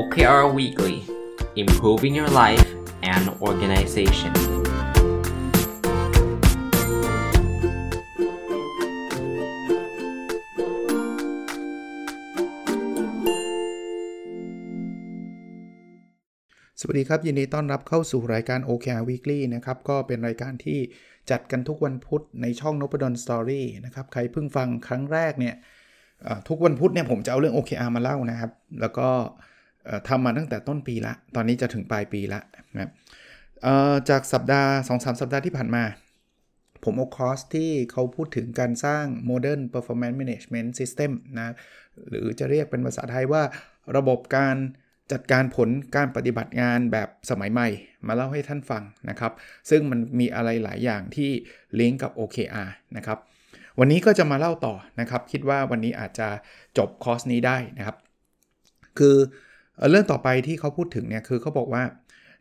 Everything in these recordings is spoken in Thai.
OKR Weekly Improving Your Life and Organization สวัสดีครับ ยินดีต้อนรับเข้าสู่รายการ OKR Weekly นะครับ ก็เป็นรายการที่จัดกันทุกวันพุธในช่อง n o p ด d o n Story นะครับ ใครเพิ่งฟังครั้งแรกเนี่ยทุกวันพุธเนี่ยผมจะเอาเรื่อง OKR มาเล่านะครับ แล้วก็ ทำมาตั้งแต่ต้นปีละ ตอนนี้จะถึงปลายปีละนะจากสัปดาห์2-3 สัปดาห์ที่ผ่านมา ผมเอาคอร์สที่เขาพูดถึงการสร้าง Modern Performance Management System นะหรือจะเรียกเป็นภาษาไทยว่าระบบการจัดการผลการปฏิบัติงานแบบสมัยใหม่ มาเล่าให้ท่านฟังนะครับ ซึ่งมันมีอะไรหลายอย่างที่ลิงก์กับ OKR นะครับ วันนี้ก็จะมาเล่าต่อนะครับ คิดว่าวันนี้อาจจะจบคอร์สนี้ได้นะครับ คือ เรื่องต่อไปที่เขาพูดถึงเนี่ยคือเขาบอกว่า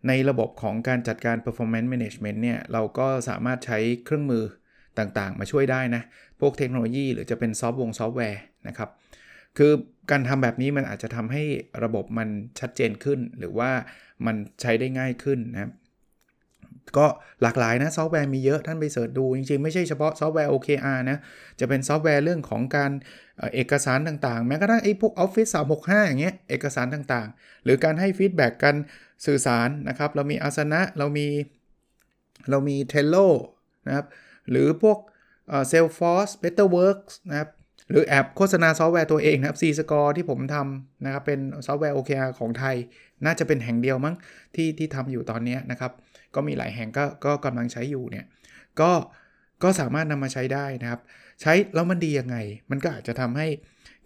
ในระบบของการจัดการ performance management เนี่ย เราก็สามารถใช้เครื่องมือต่างๆ มาช่วยได้นะ พวกเทคโนโลยีหรือจะเป็นซอฟต์วงซอฟต์แวร์นะครับ คือการทำแบบนี้มันอาจจะทำให้ระบบมันชัดเจนขึ้น หรือว่ามันใช้ได้ง่ายขึ้นนะครับ ก็หลากหลายนะซอฟต์แวร์มีเยอะท่านไป search ดู จริงๆ ไม่ใช่เฉพาะซอฟต์แวร์ OKR นะ จะเป็นซอฟต์แวร์เรื่องของการเอกสารต่างๆ แม้กระทั่งไอ้พวก Office 365 อย่างเงี้ยเอกสารต่างๆ หรือการให้ feedback กันสื่อสารนะครับ เรามีอาสนะเรามีเรามี Trello นะครับหรือพวกเอ่อ Salesforce Betterworks นะครับหรือแอปโฆษณาซอฟต์แวร์ตัวเองนะครับ C Score ที่ผมทำนะครับ เป็นซอฟต์แวร์ OKR ของไทย น่าจะเป็นแห่งเดียวมั้งที่ที่ทำอยู่ตอนนี้นะครับ ก็มีหลายแห่งก็ก็กำลังใช้อยู่เนี่ยก็ก็สามารถนำมาใช้ได้นะครับ ใช้แล้วมันดียังไง มันก็อาจจะทำให้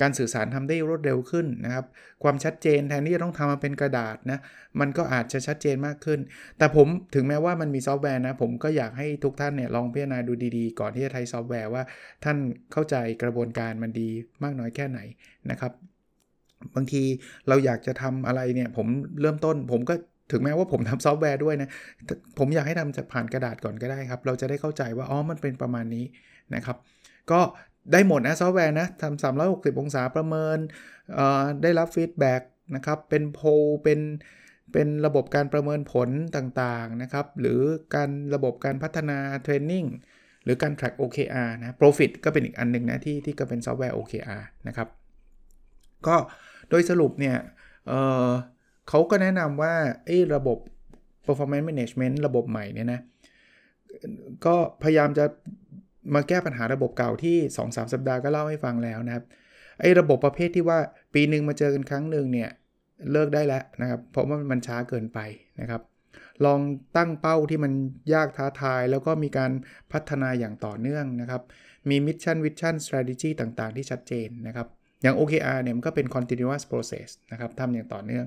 การสื่อสารทำได้รวดเร็วขึ้นนะครับ ความชัดเจนแทนที่จะต้องทำมาเป็นกระดาษนะ มันก็อาจจะชัดเจนมากขึ้น แต่ผมถึงแม้ว่ามันมีซอฟต์แวร์นะ ผมก็อยากให้ทุกท่านเนี่ยลองพิจารณาดูดีๆ ก่อนที่จะใช้ซอฟต์แวร์ว่าท่านเข้าใจกระบวนการมันดีมากน้อยแค่ไหนนะครับ บางทีเราอยากจะทำอะไรเนี่ยผมเริ่มต้นผมก็ ถึงแม้ว่าผมทำซอฟต์แวร์ด้วยนะ ผมอยากให้ทำจากผ่านกระดาษก่อนก็ได้ครับ เราจะได้เข้าใจว่า อ๋อ มันเป็นประมาณนี้นะครับ ก็ได้หมดนะซอฟต์แวร์นะทำ360อยหกสิบองศาประเมิน ได้รับ feedback นะครับ เป็นโพลเป็นเป็นระบบการประเมินผลต่างๆนะครับ หรือการระบบการพัฒนาเทรนนิ่งหรือการ track OKR นะ Profit ก็เป็นอีกอันหนึ่งนะที่ที่ก็เป็นซอฟต์แวร์ OKR นะครับ ก็โดยสรุปเนี่ย เอ่อ เขาก็แนะนำว่าไอ้ระบบ performance management ระบบใหม่เนี่ยนะ ก็พยายามจะมาแก้ปัญหาระบบเก่าที่ 2-3 สัปดาห์ก็เล่าให้ฟังแล้วนะครับ ไอ้ระบบประเภทที่ว่าปีหนึ่งมาเจอกันครั้งหนึ่งเนี่ย เลิกได้แล้วนะครับ เพราะว่ามันช้าเกินไปนะครับ ลองตั้งเป้าที่มันยากท้าทาย แล้วก็มีการพัฒนาอย่างต่อเนื่องนะครับ มี mission vision strategy ต่างๆ ที่ชัดเจนนะครับ อย่าง OKR เนี่ยมันก็เป็น continuous process นะครับทำอย่างต่อเนื่อง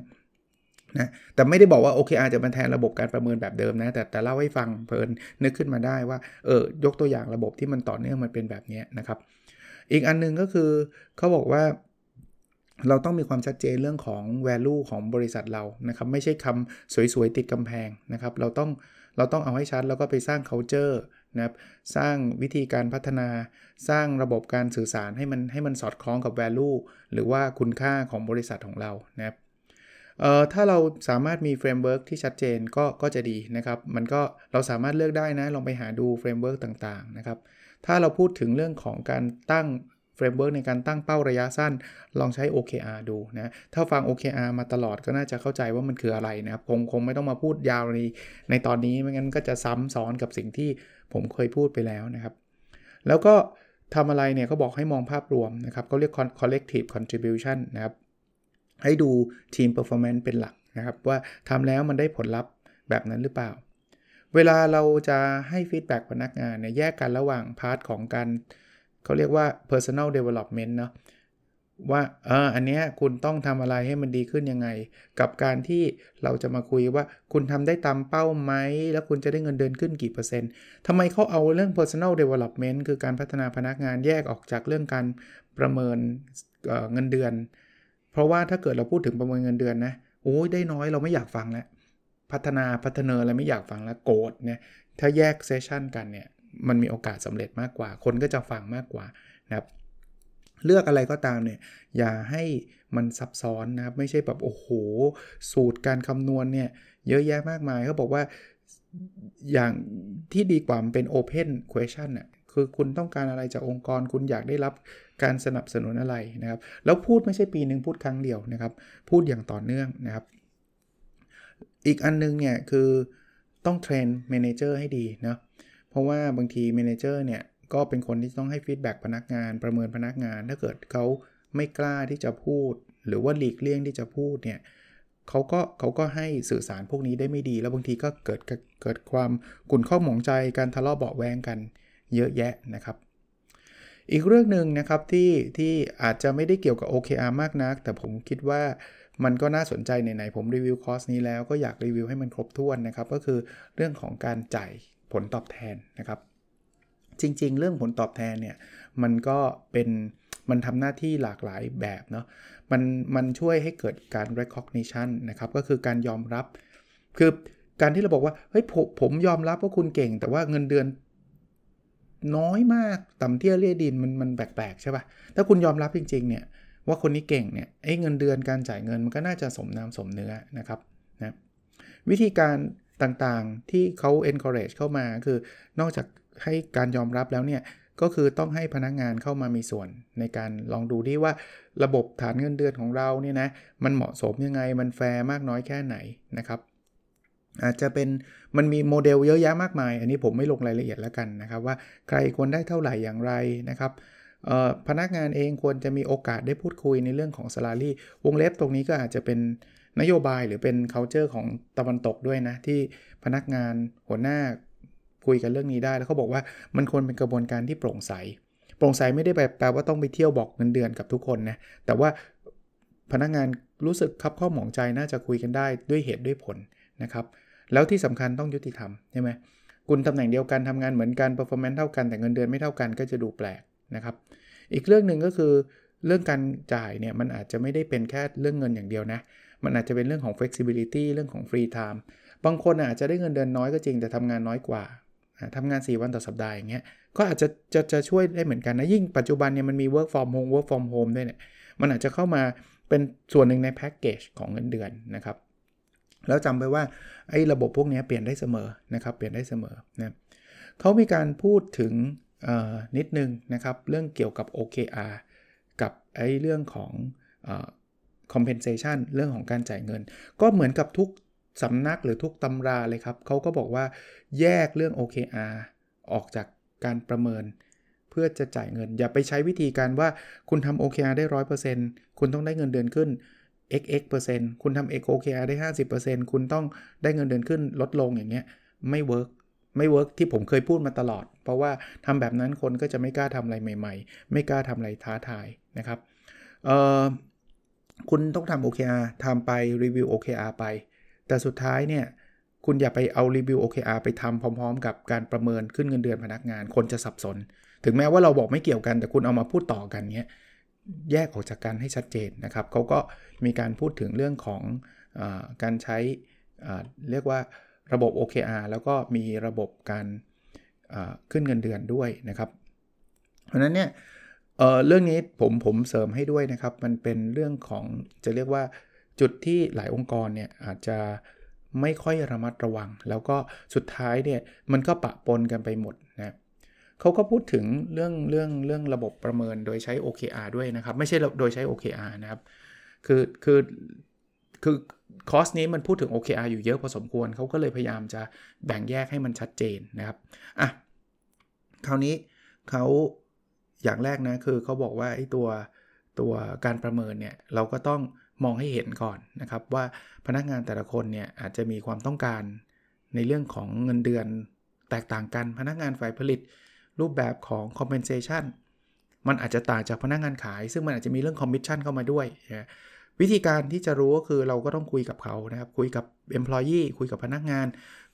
นะแต่ไม่ได้บอกว่า OKR จะมาแทนระบบการประเมินแบบเดิมนะ แต่แต่เล่าให้ฟังเพลินนึกขึ้นมาได้ว่าเออยกตัวอย่างระบบที่มันต่อเนื่องมันเป็นแบบนี้นะครับ อีกอันหนึ่งก็คือเขาบอกว่าเราต้องมีความชัดเจนเรื่องของ value ของบริษัทเรานะครับ ไม่ใช่คำสวยๆ ติดกำแพงนะครับ เราต้องเราต้องเอาให้ชัดแล้วก็ไปสร้าง culture นะครับสร้างวิธีการพัฒนา สร้างระบบการสื่อสารให้มันให้มันสอดคล้องกับ value หรือว่าคุณค่าของบริษัทของเรานะครับ เอ่อถ้าเราสามารถมี framework ที่ชัดเจนก็ก็จะดีนะครับ มันก็เราสามารถเลือกได้นะ ลองไปหาดู framework ต่างๆนะครับ ถ้าเราพูดถึงเรื่องของการตั้ง framework ในการตั้งเป้าระยะสั้น ลองใช้ OKR ดูนะ ถ้าฟัง OKR มาตลอดก็น่าจะเข้าใจว่ามันคืออะไรนะครับ คงคงไม่ต้องมาพูดยาวในในตอนนี้ไม่งั้นก็จะซ้ำซ้อนกับสิ่งที่ผมเคยพูดไปแล้วนะครับ แล้วก็ทำอะไรเนี่ยเขาบอกให้มองภาพรวมนะครับเขาเรียก collective contribution นะครับ ให้ดูทีม performance เป็นหลักนะครับ ว่าทำแล้วมันได้ผลลัพธ์แบบนั้นหรือเปล่า เวลาเราจะให้ feedback พนักงานเนี่ยแยกกันระหว่าง part ของการเขาเรียกว่า personal development เนาะว่าเอออันเนี้ยคุณต้องทำอะไรให้มันดีขึ้นยังไง กับการที่เราจะมาคุยว่าคุณทำได้ตามเป้าไหม แล้วคุณจะได้เงินเดือนขึ้นกี่เปอร์เซ็นต์ทำไมเขาเอาเรื่อง personal development คือการพัฒนาพนักงานแยกออกจากเรื่องการประเมินเงินเดือน เพราะว่าถ้าเกิดเราพูดถึงประเมินเงินเดือนนะโอ้ยได้น้อยเราไม่อยากฟังแล้วพัฒนาพัฒเนออะไรไม่อยากฟังแล้วโกรธเนี่ยถ้าแยกเซสชันกันเนี่ยมันมีโอกาสสำเร็จมากกว่า คนก็จะฟังมากกว่านะครับเลือกอะไรก็ตามเนี่ยอย่าให้มันซับซ้อนนะครับ ไม่ใช่แบบโอ้โห สูตรการคำนวณเนี่ยเยอะแยะมากมายเขาบอกว่าอย่างที่ดีกว่ามันเป็น Open Question น่ะคือคุณต้องการอะไรจากองค์กร คุณอยากได้รับ การสนับสนุนอะไรนะครับ แล้วพูดไม่ใช่ปีหนึ่งพูดครั้งเดียวนะครับ พูดอย่างต่อเนื่องนะครับ อีกอันนึงเนี่ยคือต้อง train manager ให้ดีนะเพราะว่าบางที manager เนี่ยก็เป็นคนที่ต้องให้ feedback พนักงานประเมินพนักงาน ถ้าเกิดเขาไม่กล้าที่จะพูด หรือว่าหลีกเลี่ยงที่จะพูดเนี่ยเขาก็เขาก็ให้สื่อสารพวกนี้ได้ไม่ดี แล้วบางทีก็เกิดเกิดความขุ่นข้องหมองใจการทะเลาะเบาแวงกันเยอะแยะนะครับ อีกเรื่องหนึ่งนะครับที่ที่อาจจะไม่ได้เกี่ยวกับ OKR มากนัก แต่ผมคิดว่ามันก็น่าสนใจไหนๆผมรีวิวคอร์สนี้แล้วก็อยากรีวิวให้มันครบถ้วนนะครับ ก็คือเรื่องของการจ่ายผลตอบแทนนะครับ จริงๆ เรื่องผลตอบแทนเนี่ยมันก็เป็นมันทำหน้าที่หลากหลายแบบเนาะมันมันช่วยให้เกิดการ recognition นะครับก็คือการยอมรับ คือการที่เราบอกว่าเฮ้ยผมผมยอมรับว่าคุณเก่ง แต่ว่าเงินเดือน น้อยมากต่ำเตี้ยเลี่ยดินมันมันแปลกๆใช่ปะ่ะ ถ้าคุณยอมรับจริงๆเนี่ยว่าคนนี้เก่งเนี่ยไอ้เงินเดือนการจ่ายเงินมันก็น่าจะสมน้ำสมเนื้อนะครับนะวิธีการต่างๆที่เขา encourage เข้ามาคือนอกจากให้การยอมรับแล้วเนี่ยก็คือต้องให้พนักงงานเข้ามามีส่วนในการลองดูที่ว่าระบบฐานเงินเดือนของเราเนี่ยนะมันเหมาะสมยังไงมันแฟร์มากน้อยแค่ไหนนะครับ อาจจะเป็นมันมีโมเดลเยอะแยะมากมาย อันนี้ผมไม่ลงรายละเอียดแล้วกันนะครับ ว่าใครควรได้เท่าไหร่อย่างไรนะครับพนักงานเองควรจะมีโอกาสได้พูดคุยในเรื่องของ salary วงเล็บตรงนี้ก็อาจจะเป็นนโยบายหรือเป็น culture ของตะวันตกด้วยนะ ที่พนักงานหัวหน้าคุยกันเรื่องนี้ได้ แล้วเขาบอกว่ามันควรเป็นกระบวนการที่โปร่งใส โปร่งใสไม่ได้แปลว่าต้องไปเที่ยวบอกเงินเดือนกับทุกคนนะ แต่ว่าพนักงานรู้สึกคับข้อหมองใจน่าจะคุยกันได้ด้วยเหตุด้วยผลนะครับ แล้วที่สำคัญต้องยุติธรรมใช่ไหมคุณตำแหน่งเดียวกันทำงานเหมือนกัน performance เท่ากันแต่เงินเดือนไม่เท่ากันก็จะดูแปลกนะครับ อีกเรื่องหนึ่งก็คือเรื่องการจ่ายเนี่ยมันอาจจะไม่ได้เป็นแค่เรื่องเงินอย่างเดียวนะ มันอาจจะเป็นเรื่องของ flexibility เรื่องของ free time บางคนอาจจะได้เงินเดือนน้อยก็จริงแต่ทำงานน้อยกว่าทำงาน 4 วันต่อสัปดาห์อย่างเงี้ยก็อาจจะจะจะช่วยได้เหมือนกันนะ ยิ่งปัจจุบันเนี่ยมันมี work from home work from home ด้วยเนี่ยมันอาจจะเข้ามาเป็นส่วนหนึ่งในแพ็กเกจของเงินเดือนนะครับ แล้วจำไปว่าไอ้ระบบพวกนี้เปลี่ยนได้เสมอนะครับเปลี่ยนได้เสมอนะเขามีการพูดถึงนิดนึงนะครับเรื่องเกี่ยวกับ OKR กับไอ้เรื่องของ compensation เรื่องของการจ่ายเงิน ก็เหมือนกับทุกสำนักหรือทุกตำราเลยครับเขาก็บอกว่าแยกเรื่อง OKR ออกจากการประเมิน เพื่อจะจ่ายเงิน อย่าไปใช้วิธีการว่าคุณทำ OKR ได้ 100%คุณต้องได้เงินเดือนขึ้น xx เปอร์เซ็นต์คุณทำ OKR ได้ 50%คุณต้องได้เงินเดือนขึ้นลดลงอย่างเงี้ยไม่ work ไม่ work ที่ผมเคยพูดมาตลอด เพราะว่าทำแบบนั้นคนก็จะไม่กล้าทำอะไรใหม่ ๆ ไม่กล้าทำอะไรท้าทายนะครับคุณต้องทำ OKR ทำไปรีวิว OKR ไป แต่สุดท้ายเนี่ยคุณอย่าไปเอารีวิว OKR ไปทำพร้อม ๆ กับการประเมินขึ้นเงินเดือนพนักงาน คนจะสับสน ถึงแม้ว่าเราบอกไม่เกี่ยวกันแต่คุณเอามาพูดต่อกันเนี้ย แยกออกจากกันให้ชัดเจนนะครับเขาก็มีการพูดถึงเรื่องของอการใช้เรียกว่าระบบ OKR แล้วก็มีระบบการขึ้นเงินเดือนด้วยนะครับ เพราะนั้นเนี่ยเเรื่องนี้ผมผมเสริมให้ด้วยนะครับ มันเป็นเรื่องของจะเรียกว่าจุดที่หลายองค์กรเนี่ยอาจจะไม่ค่อยระมัดระวัง แล้วก็สุดท้ายเนี่ยมันก็ปะปนกันไปหมดนะ เขาก็พูดถึงเรื่องเรื่องเรื่องระบบประเมินโดยใช้ OKR ด้วยนะครับ ไม่ใช่โดยใช้ OKR นะครับ คือคือคือคอสนี้มันพูดถึง OKR อยู่เยอะพอสมควรเขาก็เลยพยายามจะแบ่งแยกให้มันชัดเจนนะครับอะคราวนี้เขาอย่างแรกนะคือเขาบอกว่าไอ้ตัวตัวการประเมินเนี่ยเราก็ต้องมองให้เห็นก่อนนะครับ ว่าพนักงานแต่ละคนเนี่ยอาจจะมีความต้องการในเรื่องของเงินเดือนแตกต่างกันพนักงานฝ่ายผลิต รูปแบบของ compensation มันอาจจะต่างจากพนักงานขาย ซึ่งมันอาจจะมีเรื่อง commission เข้ามาด้วยนะวิธีการที่จะรู้ก็คือเราก็ต้องคุยกับเขานะครับ คุยกับ employee คุยกับพนักงาน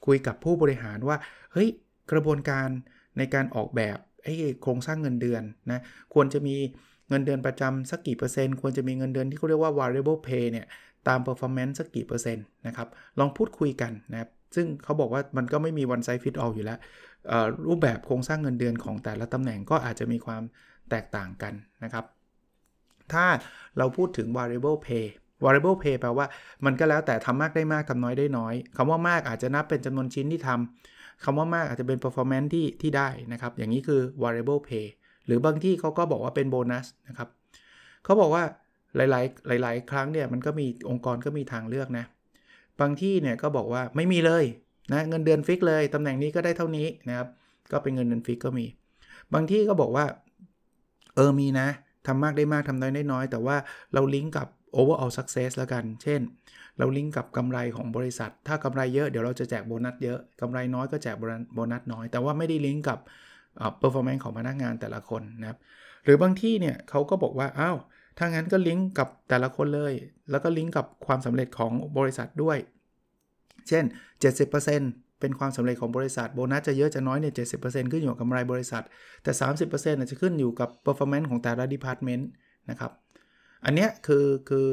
คุยกับผู้บริหารว่า เฮ้ย กระบวนการในการออกแบบโครงสร้างเงินเดือนนะ ควรจะมีเงินเดือนประจำสักกี่เปอร์เซ็นต์ ควรจะมีเงินเดือนที่เขาเรียกว่า variable pay เนี่ย ตาม performance สักกี่เปอร์เซ็นต์นะครับ ลองพูดคุยกันนะครับ ซึ่งเขาบอกว่ามันก็ไม่มี one size fit all อยู่แล้ว รูปแบบโครงสร้างเงินเดือนของแต่ละตำแหน่งก็อาจจะมีความแตกต่างกันนะครับ ถ้าเราพูดถึง variable pay variable pay แปลว่ามันก็แล้วแต่ทำมากได้มากทำน้อยได้น้อยคำว่ามากอาจจะนับเป็นจำนวนชิ้นที่ทำคำว่ามากอาจจะเป็น performance ที่ที่ได้นะครับ อย่างนี้คือ variable pay หรือบางที่เขาก็บอกว่าเป็นโบนัสนะครับเขาบอกว่าหลาย ๆ หลาย ๆ ครั้งเนี่ยมันก็มีองค์กรก็มีทางเลือกนะ บางที่เนี่ยก็บอกว่าไม่มีเลย นะเงินเดือน fix เลยตำแหน่งนี้ก็ได้เท่านี้นะครับ ก็เป็นเงินเดือน fix ก็มี บางที่ก็บอกว่า เออมีนะทำมากได้มากทำน้อยได้น้อย แต่ว่าเราลิงก์กับ overall success แล้วกัน เช่น เราลิงก์กับกำไรของบริษัท ถ้ากำไรเยอะเดี๋ยวเราจะแจกโบนัสเยอะกำไรน้อยก็แจกโบนัสน้อย แต่ว่าไม่ได้ลิงก์กับ performance ของพนักงานแต่ละคนนะครับ หรือบางที่เนี่ยเขาก็บอกว่าอ้าวถ้างั้นก็ลิงก์กับแต่ละคนเลย แล้วก็ลิงก์กับความสำเร็จของบริษัทด้วย เช่น 70%เป็นความสำเร็จของบริษัทโบนัสจะเยอะจะน้อยเนี่ย 70%ขึ้นอยู่กับกำไรบริษัท แต่ 30%อาจจะขึ้นอยู่กับ performance ของแต่ละ department นะครับ อันเนี้ยคือคือ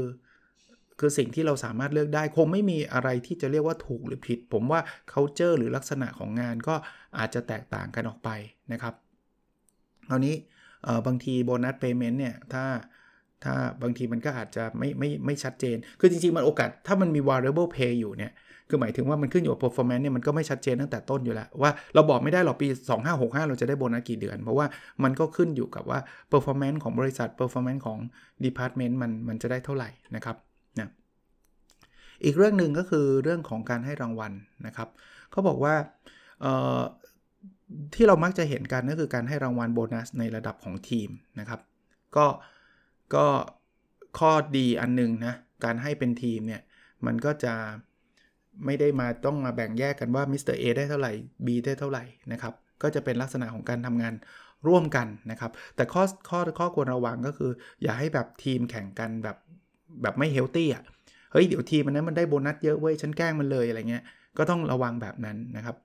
คือสิ่งที่เราสามารถเลือกได้คงไม่มีอะไรที่จะเรียกว่าถูกหรือผิด ผมว่า culture หรือลักษณะของงานก็อาจจะแตกต่างกันออกไปนะครับคราวนี้บางทีโบนัสเพย์เมนต์เนี่ย ถ้า ถ้าบางทีมันก็อาจจะไม่ไม่ไม่ชัดเจน คือจริง ๆ มันโอกาส ถ้ามันมี variable pay อยู่เนี่ย คือหมายถึงว่ามันขึ้นอยู่กับ performance เนี่ยมันก็ไม่ชัดเจนตั้งแต่ต้นอยู่แล้ว ว่าเราบอกไม่ได้หรอกปี 2565 เราจะได้โบนัสกี่เดือน เพราะว่ามันก็ขึ้นอยู่กับว่า performance ของบริษัท performance ของ department มันมันจะได้เท่าไหร่นะครับนะอีกเรื่องหนึ่งก็คือเรื่องของการให้รางวัลนะครับเขาบอกว่าที่เรามักจะเห็นกันก็คือการให้รางวัลโบนัสในระดับของทีมนะครับ ก็ ก็ข้อดีอันนึงนะการให้เป็นทีมเนี่ยมันก็จะไม่ได้มาต้องมาแบ่งแยกกันว่า mister A ได้เท่าไหร่ B ได้เท่าไหร่นะครับก็จะเป็นลักษณะของการทำงานร่วมกันนะครับ แต่ข้อข้อข้อควรระวังก็คือ อย่าให้แบบทีมแข่งกันแบบแบบไม่ healthy อะเฮ้ยเดี๋ยวทีมมันนั้นมันได้โบนัสเยอะเว้ยฉันแกล้งมันเลยอะไรเงี้ยก็ต้องระวังแบบนั้นนะครับ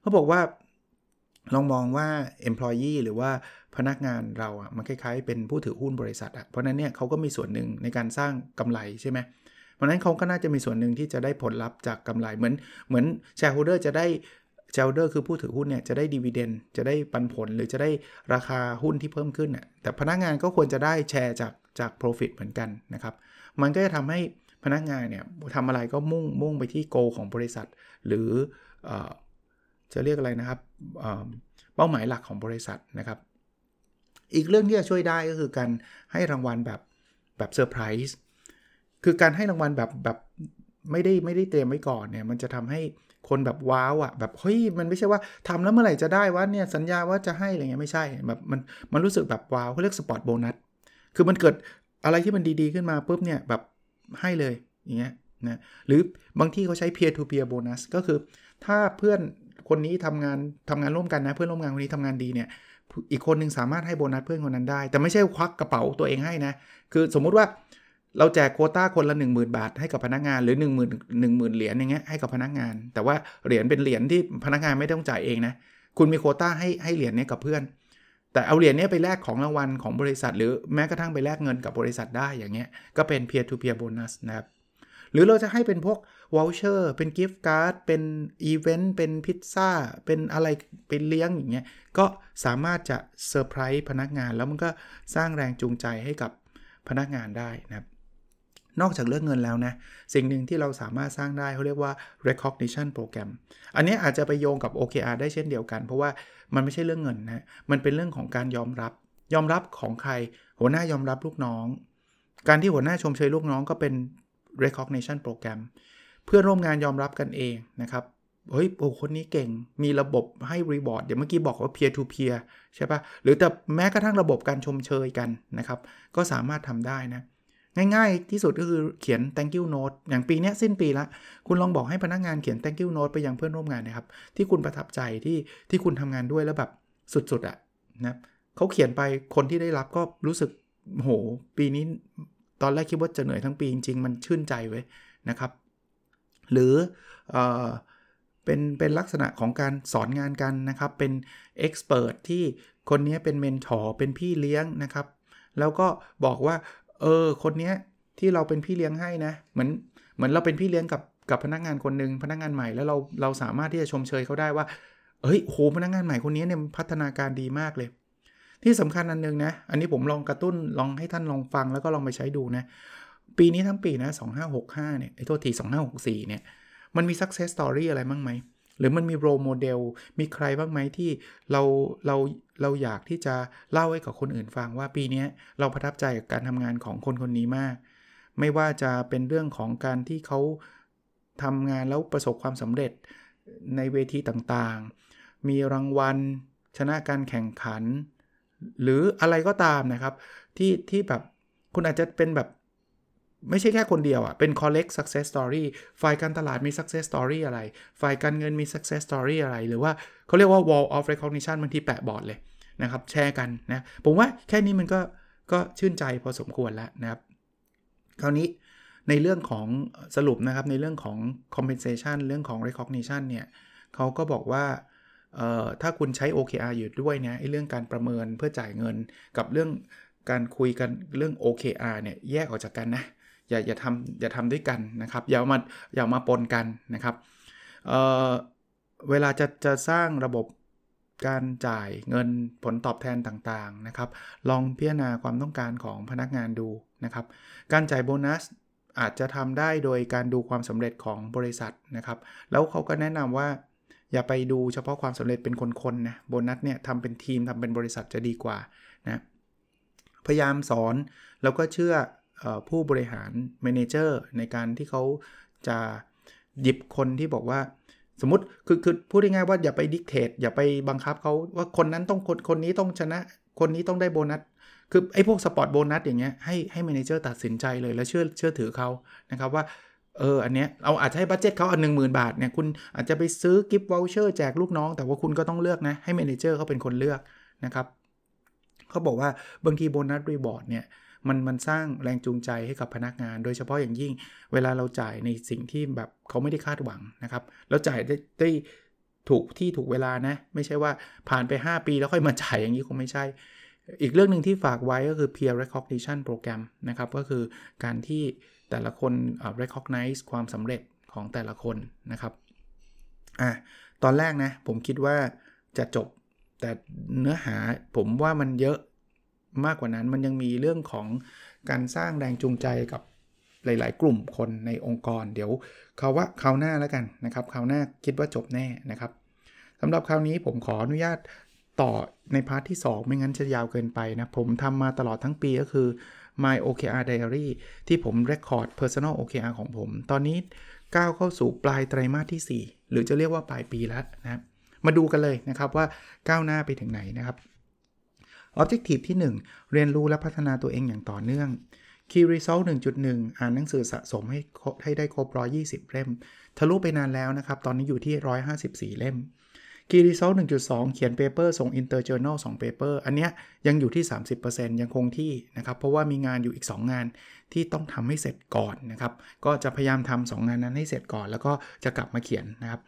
เขาบอกว่า ลองมองว่า employee หรือว่าพนักงานเราอะมันคล้ายๆเป็นผู้ถือหุ้นบริษัทอะเพราะนั้นเนี่ยเขาก็มีส่วนหนึ่งในการสร้างกำไรใช่ไหมเพราะนั้นเขาก็น่าจะมีส่วนหนึ่งที่จะได้ผลลัพธ์จากกำไรเหมือนเหมือน shareholder จะได้ shareholder คือผู้ถือหุ้นเนี่ยจะได้ดีเวเดนจะได้ปันผลหรือจะได้ราคาหุ้นที่เพิ่มขึ้นอะแต่พนักงานก็ควรจะได้แชร์จากจาก profit เหมือนกันนะครับมันก็จะทำให้พนักงานเนี่ยทำอะไรก็มุ่งมุ่งไปที่โกของบริษัท หรือ จะเรียกอะไรนะครับเป้าหมายหลักของบริษัทนะครับ อีกเรื่องที่จะช่วยได้ก็คือการให้รางวัลแบบแบบเซอร์ไพรส์คือการให้รางวัลแบบแบบไม่ได้ไม่ได้เตรียมไว้ก่อนเนี่ยมันจะทำให้คนแบบ wow อะแบบเฮ้ยมันไม่ใช่ว่าทำแล้วเมื่อไหร่จะได้ว่าเนี่ยสัญญาว่าจะให้อะไรเงี้ยไม่ใช่แบบมันมันรู้สึกแบบ wow เขาเรียก spot bonus คือมันเกิดอะไรที่มันดีๆขึ้นมาปุ๊บเนี่ยแบบให้เลยอย่างเงี้ยนะหรือบางที่เขาใช้ peer to peer bonus ก็คือถ้าเพื่อน คนนี้ทำงานทำงานร่วมกันนะ เพื่อนร่วมงานคนนี้ทำงานดีเนี่ย อีกคนหนึ่งสามารถให้โบนัสเพื่อนคนนั้นได้ แต่ไม่ใช่ควักกระเป๋าตัวเองให้นะ คือสมมุติว่าเราแจกโคต้าคนละ 1 0,000 บาทให้กับพนักงานหรือ 1 0 0 0 0 1 0,000 เหรียญอย่างเงี้ยให้กับพนักงาน แต่ว่าเหรียญเป็นเหรียญที่พนักงานไม่ต้องจ่ายเองนะคุณมีโคต้าให้ให้เหรียญนี้กับเพื่อน แต่เอาเหรียญนี้ไปแลกของรางวัลของบริษัท หรือแม้กระทั่งไปแลกเงินกับบริษัทได้อย่างเงี้ยก็เป็น peer to peer bonus นะครับ หรือเราจะให้เป็นพวก voucher เป็น gift card เป็นอีเวนต์เป็นพิซซ่าเป็นอะไรเป็นเลี้ยงอย่างเงี้ยก็สามารถจะเซอร์ไพรส์พนักงาน แล้วมันก็สร้างแรงจูงใจให้กับพนักงานได้นะครับนอกจากเรื่องเงินแล้วนะ สิ่งหนึ่งที่เราสามารถสร้างได้เขาเรียกว่า recognition program อันนี้อาจจะไปโยงกับ OKR ได้เช่นเดียวกัน เพราะว่ามันไม่ใช่เรื่องเงินนะ มันเป็นเรื่องของการยอมรับ ยอมรับของใคร หัวหน้ายอมรับลูกน้อง การที่หัวหน้าชมเชยลูกน้องก็เป็น recognition program เพื่อนร่วมงานยอมรับกันเองนะครับเฮ้ยโอ้คนนี้เก่งมีระบบให้รีบอร์ดเดี๋ยวเมื่อกี้บอกว่า peer to peer ใช่ปะหรือแต่แม้กระทั่งระบบการชมเชยกันนะครับ ก็สามารถทำได้นะง่ายๆ ที่สุดก็คือเขียน thank you note อย่างปีนี้สิ้นปีละ คุณลองบอกให้พนักงานเขียน thank you note ไปยังเพื่อนร่วมงานนะครับ ที่คุณประทับใจที่ที่คุณทำงานด้วยแล้วแบบสุดๆอะนะเขาเขียนไปคนที่ได้รับก็รู้สึกโห ปีนี้ ตอนแรกคิดว่าจะเหนื่อยทั้งปีจริง ๆ มันชื่นใจไว้นะครับ หรือเอเป็นเป็นลักษณะของการสอนงานกันนะครับ เป็นเอ็กซ์เพรสที่คนนี้เป็นเมนทอร์เป็นพี่เลี้ยงนะครับ แล้วก็บอกว่า เออ คนนี้ที่เราเป็นพี่เลี้ยงให้นะเหมือนเหมือนเราเป็นพี่เลี้ยงกับกับพนักงานคนหนึ่งพนักงานใหม่แล้วเราเราสามารถที่จะชมเชยเขาได้ว่าเฮ้ยโหพนักงานใหม่คนนี้เนี่ยพัฒนาการดีมากเลย ที่สำคัญอันนึงนะ อันนี้ผมลองกระตุ้นลองให้ท่านลองฟังแล้วก็ลองไปใช้ดูนะ ปีนี้ทั้งปีนะ 2565 เนี่ยไอ้โทษที 2564 เนี่ย มันมี success story อะไรบ้างไหม หรือมันมี role model มีใครบ้างไหมที่เราเราเราอยากที่จะเล่าให้กับคนอื่นฟังว่าปีนี้เราประทับใจกับการทำงานของคนคนนี้มาก ไม่ว่าจะเป็นเรื่องของการที่เขาทำงานแล้วประสบความสำเร็จในเวทีต่างๆ มีรางวัล ชนะการแข่งขัน หรืออะไรก็ตามนะครับ ที่ที่แบบคุณอาจจะเป็นแบบไม่ใช่แค่คนเดียวอะ่ะ เป็น collect success story ฝ่ายการตลาดมี success story อะไร ฝ่ายการเงินมี success story อะไร หรือว่าเขาเรียกว่า wall of recognition บางทีแปะบอร์ดเลยนะครับ แชร์กันนะ ผมว่าแค่นี้มันก็ก็ชื่นใจพอสมควรแล้วนะครับ คราวนี้ในเรื่องของสรุปนะครับ ในเรื่องของ compensation เรื่องของ recognition เนี่ยเขาก็บอกว่า ถ้าคุณใช้ OKR อยู่ด้วยเนี่ยเรื่องการประเมินเพื่อจ่ายเงินกับเรื่องการคุยกันเรื่อง OKR เนี่ยแยกออกจากกันนะอย่าอย่าทำอย่าทำด้วยกันนะครับอย่ามาอย่ามาปนกันนะครับเเวลาจะจะสร้างระบบการจ่ายเงินผลตอบแทนต่างๆนะครับ ลองพิจารณาความต้องการของพนักงานดูนะครับ การจ่ายโบนัสอาจจะทำได้โดยการดูความสำเร็จของบริษัทนะครับ แล้วเขาก็แนะนำว่า อย่าไปดูเฉพาะความสำเร็จเป็นคนๆนะโบนัสเนี่ยทำเป็นทีมทำเป็นบริษัทจะดีกว่านะพยายามสอนแล้วก็เชื่อผู้บริหารmanager ในการที่เขาจะหยิบคนที่บอกว่าสมมติคือคือพูดง่ายๆว่าอย่าไป dictate อย่าไปบังคับเขาว่าคนนั้นต้องคนคนนี้ต้องชนะ คนนี้ต้องได้โบนัสคือไอ้พวก spot bonus อย่างเงี้ยให้ให้ manager ตัดสินใจเลยแล้วเชื่อเชื่อถือเขานะครับว่า เอออันเนี้ยเราอาจจะให้ budget เขาอันหนึ่งหมื่นบาทเนี่ยคุณอาจจะไปซื้อ gift voucher แจกลูกน้อง แต่ว่าคุณก็ต้องเลือกนะ ให้ manager เขาเป็นคนเลือกนะครับเขาบอกว่าบางทีโบนัสรีบอร์ดเนี่ยมันมันสร้างแรงจูงใจให้กับพนักงาน โดยเฉพาะอย่างยิ่งเวลาเราจ่ายในสิ่งที่แบบเขาไม่ได้คาดหวังนะครับแล้วจ่ายได้ได้ถูกที่ถูกเวลานะ ไม่ใช่ว่าผ่านไป 5 ปีแล้วค่อยมาจ่ายอย่างนี้คงไม่ใช่ อีกเรื่องหนึ่งที่ฝากไว้ก็คือ peer recognition program นะครับก็คือการที่ แต่ละคน recognize ความสำเร็จของแต่ละคนนะครับอะตอนแรกนะ ผมคิดว่าจะจบแต่เนื้อหาผมว่ามันเยอะมากกว่านั้นมันยังมีเรื่องของการสร้างแรงจูงใจกับหลาย ๆ กลุ่มคนในองค์กร เดี๋ยวเอาไว้คราวหน้าแล้วกันนะครับคราวหน้าคิดว่าจบแน่นะครับสำหรับคราวนี้ผมขออนุญาตต่อใน part ที่ 2 ไม่งั้นจะยาวเกินไปนะ ผมทำมาตลอดทั้งปีก็คือ My OKR Diary ที่ผม Record Personal OKR ของผม ตอนนี้ก้าวเข้าสู่ปลายไตรมาสที่ 4 หรือจะเรียกว่าปลายปีแล้วนะมาดูกันเลยนะครับว่าก้าวหน้าไปถึงไหนนะครับ Objective ที่ 1 เรียนรู้และพัฒนาตัวเองอย่างต่อเนื่อง Key Result 1.1 อ่านหนังสือสะสมให้ให้ได้ครบ 120 เล่ม ทะลุไปนานแล้วนะครับ ตอนนี้อยู่ที่ 154 เล่ม Key Result 1.2 เขียนเปเปอร์ส่ง Interjournal 2เปเปอร์อันเนี้ยยังอยู่ที่ 30%ยังคงที่นะครับ เพราะว่ามีงานอยู่อีก 2 งานที่ต้องทำให้เสร็จก่อนนะครับ ก็จะพยายามทำ2งานนั้นให้เสร็จก่อน แล้วก็จะกลับมาเขียนนะครับ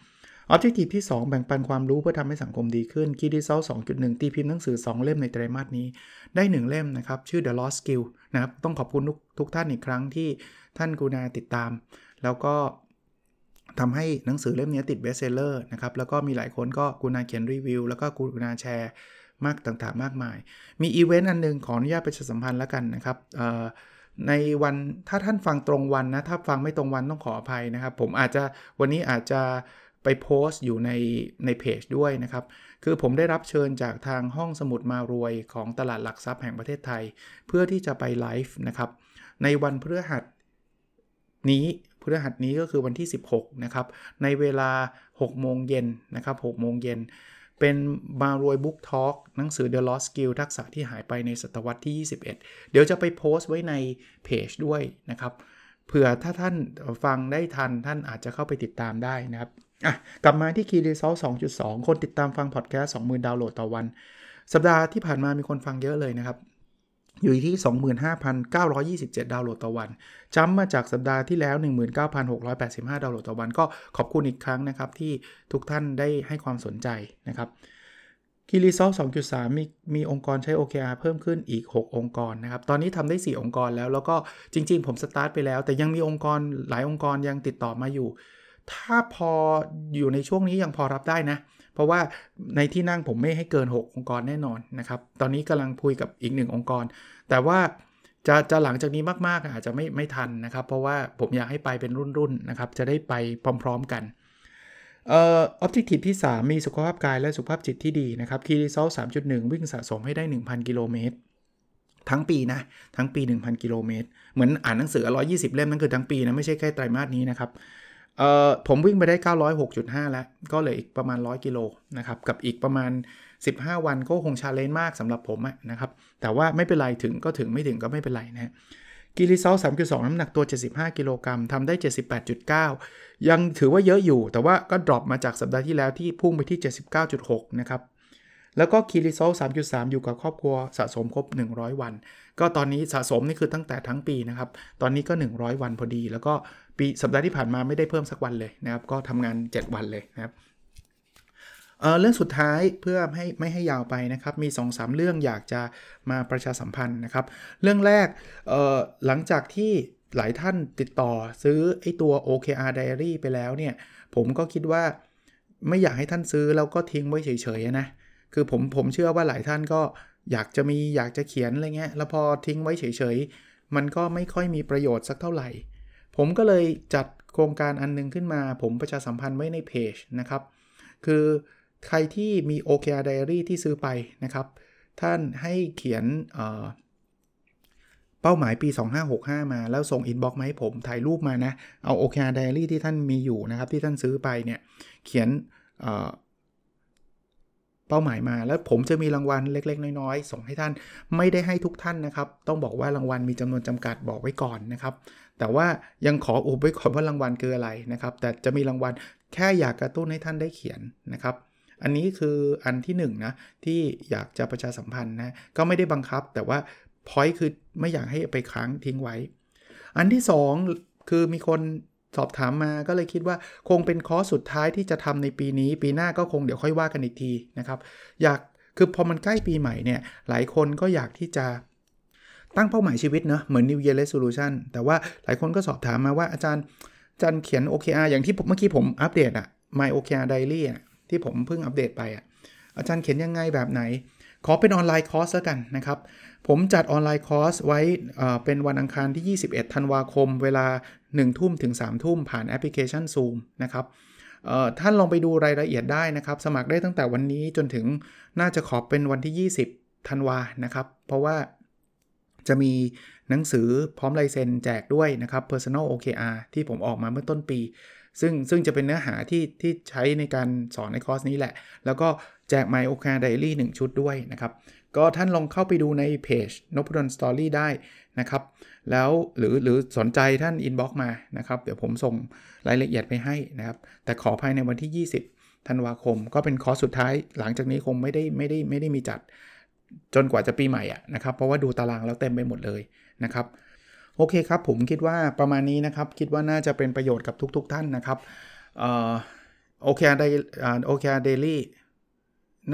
Objective ที่ 2 แบ่งปันความรู้เพื่อทำให้สังคมดีขึ้น Key Result 2.1 ตีพิมพ์หนังสือ 2 เล่มในไตรมาสนี้ ได้ 1 เล่มนะครับ ชื่อ The Lost Skill นะครับ ต้องขอบคุณทุกทุกท่านอีกครั้งที่ท่านกูนาติดตาม แล้วก็ ทำให้หนังสือเล่มนี้ติด bestseller นะครับ แล้วก็มีหลายคนก็กูนาเขียนรีวิว แล้วก็กูนาแชร์มากต่างๆ มากมาย มีอีเวนต์อันนึงขออนุญาตประชาสัมพันธ์แล้วกันนะครับในวันถ้าท่านฟังตรงวันนะ ถ้าฟังไม่ตรงวันต้องขออภัยนะครับ ผมอาจจะวันนี้อาจจะไปโพสต์อยู่ในในเพจด้วยนะครับ คือผมได้รับเชิญจากทางห้องสมุดมารวยของตลาดหลักทรัพย์แห่งประเทศไทย เพื่อที่จะไปไลฟ์นะครับ ในวันพฤหัสนี้ พฤหัสนี้ก็คือวันที่ 16 นะครับ ในเวลา 6 โมงเย็นนะครับ6โมงเย็น เป็นมารวยบุ๊กทอล์กหนังสือ The Lost Skill ทักษะที่หายไปในศตวรรษที่ 21 เดี๋ยวจะไปโพสต์ไว้ในเพจด้วยนะครับ เผื่อถ้าท่านฟังได้ทันท่านอาจจะเข้าไปติดตามได้นะครับอะกลับมาที่ Key Result 2.2 คนติดตามฟังพอดแคสต์20,000 ดาวน์โหลดต่อวัน สัปดาห์ที่ผ่านมามีคนฟังเยอะเลยนะครับ อยู่ที่ 25,927 ดาวน์โหลดต่อวันจ้ำมาจากสัปดาห์ที่แล้ว 19,685 ดาวน์โหลดต่อวัน ก็ขอบคุณอีกครั้งนะครับ ที่ทุกท่านได้ให้ความสนใจนะครับคีรีซอล2.3 มีมีองค์กรใช้ OKR เพิ่มขึ้นอีก 6 องค์กรนะครับ ตอนนี้ทำได้ 4 องค์กรแล้ว แล้วก็จริง ๆ ผมสตาร์ทไปแล้ว แต่ยังมีองค์กรหลายองค์กรยังติดต่อมาอยู่ ถ้าพออยู่ในช่วงนี้ยังพอรับได้นะ เพราะว่าในที่นั่งผมไม่ให้เกิน 6 องค์กรแน่นอนนะครับ ตอนนี้กำลังคุยกับอีกหนึ่งองค์กร แต่ว่าจะจะหลังจากนี้มากๆอาจจะไม่ไม่ทันนะครับ เพราะว่าผมอยากให้ไปเป็นรุ่นๆนะครับ จะได้ไปพร้อม ๆกันเอ่อออบเจกตีที่ 3 มีสุขภาพกายและสุขภาพจิตที่ดีนะครับคีรีเซล3.1 วิ่งสะสมให้ได้ 1,000 กิโลเมตร ทั้งปีนะ ทั้งปี 1,000 กิโลเมตร เหมือนอ่านหนังสือ 120 เล่มนั่นคือทั้งปีนะ ไม่ใช่แค่ไตรมาสนี้นะครับ เอ่อผมวิ่งไปได้ 906.5 แล้ว ก็เหลืออีกประมาณ 100 กิโลนะครับ กับอีกประมาณ 15 วันก็คง challenge มากสำหรับผมนะครับ แต่ว่าไม่เป็นไรถึงก็ถึงไม่ถึงก็ไม่เป็นไรนะ Key Result 3.2 น้ำหนักตัว 75 กิโลกรัมทำได้ 78.9 ยังถือว่าเยอะอยู่ แต่ว่าก็ drop มาจากสัปดาห์ที่แล้วที่พุ่งไปที่ 79.6 นะครับ แล้วก็ Key Result 3.3 อยู่กับครอบครัวสะสมครบ 100 วัน ก็ตอนนี้สะสมนี่คือตั้งแต่ทั้งปีนะครับ ตอนนี้ก็ 100 วันพอดี แล้วก็ ปีสัปดาห์ที่ผ่านมาไม่ได้เพิ่มสักวันเลยนะครับ ก็ทำงาน 7 วันเลยนะครับเเรื่องสุดท้ายเพื่อให้ไม่ให้ยาวไปนะครับ มี 2-3เรื่องอยากจะมาประชาสัมพันธ์นะครับ เรื่องแรกหลังจากที่หลายท่านติดต่อซื้อไอตัว OKR Diary ไปแล้วเนี่ย ผมก็คิดว่าไม่อยากให้ท่านซื้อแล้วก็ทิ้งไว้เฉยๆนะคือผมผมเชื่อว่าหลายท่านก็อยากจะมีอยากจะเขียนอะไรเงี้ยแล้วพอทิ้งไว้เฉยๆ มันก็ไม่ค่อยมีประโยชน์สักเท่าไหร่ ผมก็เลยจัดโครงการอันนึงขึ้นมา ผมประชาสัมพันธ์ไว้ในเพจนะครับ คือใครที่มี OKR Diary ที่ซื้อไปนะครับ ท่านให้เขียนเป้าหมายปี 2565 มา แล้วส่ง inbox มาให้ผมถ่ายรูปมานะ เอา OKR Diary ที่ท่านมีอยู่นะครับ ที่ท่านซื้อไปเนี่ย เขียน เป้าหมายมา แล้วผมจะมีรางวัลเล็ก ๆ น้อยๆ ส่งให้ท่านไม่ได้ให้ทุกท่านนะครับ ต้องบอกว่ารางวัลมีจำนวนจำกัดบอกไว้ก่อนนะครับ แต่ว่ายังขออุบไว้ก่อนว่ารางวัลคืออะไรนะครับ แต่จะมีรางวัลแค่อยากกระตุ้นให้ท่านได้เขียนนะครับอันนี้คืออันที่1นนะที่อยากจะประชาสัมพันธ์นะก็ไม่ได้บังคับ แต่ว่าพอยต์คือไม่อยากให้ไปค้างทิ้งไว้ อันที่ 2 คือมีคน สอบถามมาก็เลยคิดว่าคงเป็นคอร์สสุดท้ายที่จะทำในปีนี้ ปีหน้าก็คงเดี๋ยวค่อยว่ากันอีกทีนะครับ อยากคือพอมันใกล้ปีใหม่เนี่ยหลายคนก็อยากที่จะตั้งเป้าหมายชีวิตเนะเหมือน New Year Resolution แต่ว่าหลายคนก็สอบถามมาว่าอาจารย์อาจารย์เขียน OKR อย่างที่เมื่อกี้ผมอัปเดตอะ My OKR Diary อะที่ผมเพิ่งอัปเดตไปอะอาจารย์เขียนยังไงแบบไหน ขอเป็น online course แล้วกันนะครับ ผมจัด online course ไว้เป็นวันอังคารที่ 21 ธันวาคม เวลา 1 ทุ่มถึง 3 ทุ่มผ่านแอปพลิเคชัน Zoom นะครับท่านลองไปดูรายละเอียดได้นะครับ สมัครได้ตั้งแต่วันนี้จนถึงน่าจะขอเป็นวันที่ 20 ธันวานะครับ เพราะว่าจะมีหนังสือพร้อมลายเซ็นแจกด้วยนะครับ Personal OKR ที่ผมออกมาเมื่อต้นปี ซึ่งซึ่งจะเป็นเนื้อหาที่ที่ใช้ในการสอนในคอร์สนี้แหละ แล้วก็ แจก My OKR Diary 1 ชุดด้วยนะครับ ก็ท่านลองเข้าไปดูในเพจ Nopadol's Story ได้นะครับ แล้วหรือหรือสนใจท่าน inbox มานะครับ เดี๋ยวผมส่งรายละเอียดไปให้นะครับ แต่ขอภายในวันที่ 20ธันวาคม ก็เป็นคอร์สสุดท้าย หลังจากนี้คงไม่ได้ไม่ได้ไม่ได้มีจัด จนกว่าจะปีใหม่อะนะครับ เพราะว่าดูตารางแล้วเต็มไปหมดเลยนะครับโอเคครับ ผมคิดว่าประมาณนี้นะครับ คิดว่าน่าจะเป็นประโยชน์กับทุก ๆ ท่านนะครับโอเคได้โอเคเดลี่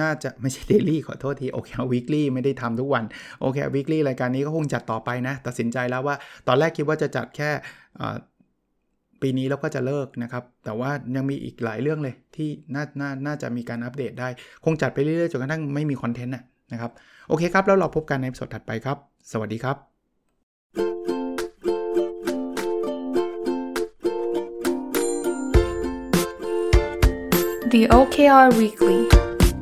น่าจะไม่ใช่เดลี่ขอโทษทีโอเควีคลี่ไม่ได้ทำทุกวันโอเควีคลี่รายการนี้ก็คงจัดต่อไปนะ ตัดสินใจแล้วว่าตอนแรกคิดว่าจะจัดแค่ปีนี้แล้วก็จะเลิกนะครับ แต่ว่ายังมีอีกหลายเรื่องเลยที่น่าน่าน่าจะมีการอัปเดตได้ คงจัดไปเรื่อยๆจนกระทั่งไม่มีคอนเทนต์นะครับ โอเคครับ แล้วเราพบกันในสดถัดไปครับ สวัสดีครับ The OKR Weekly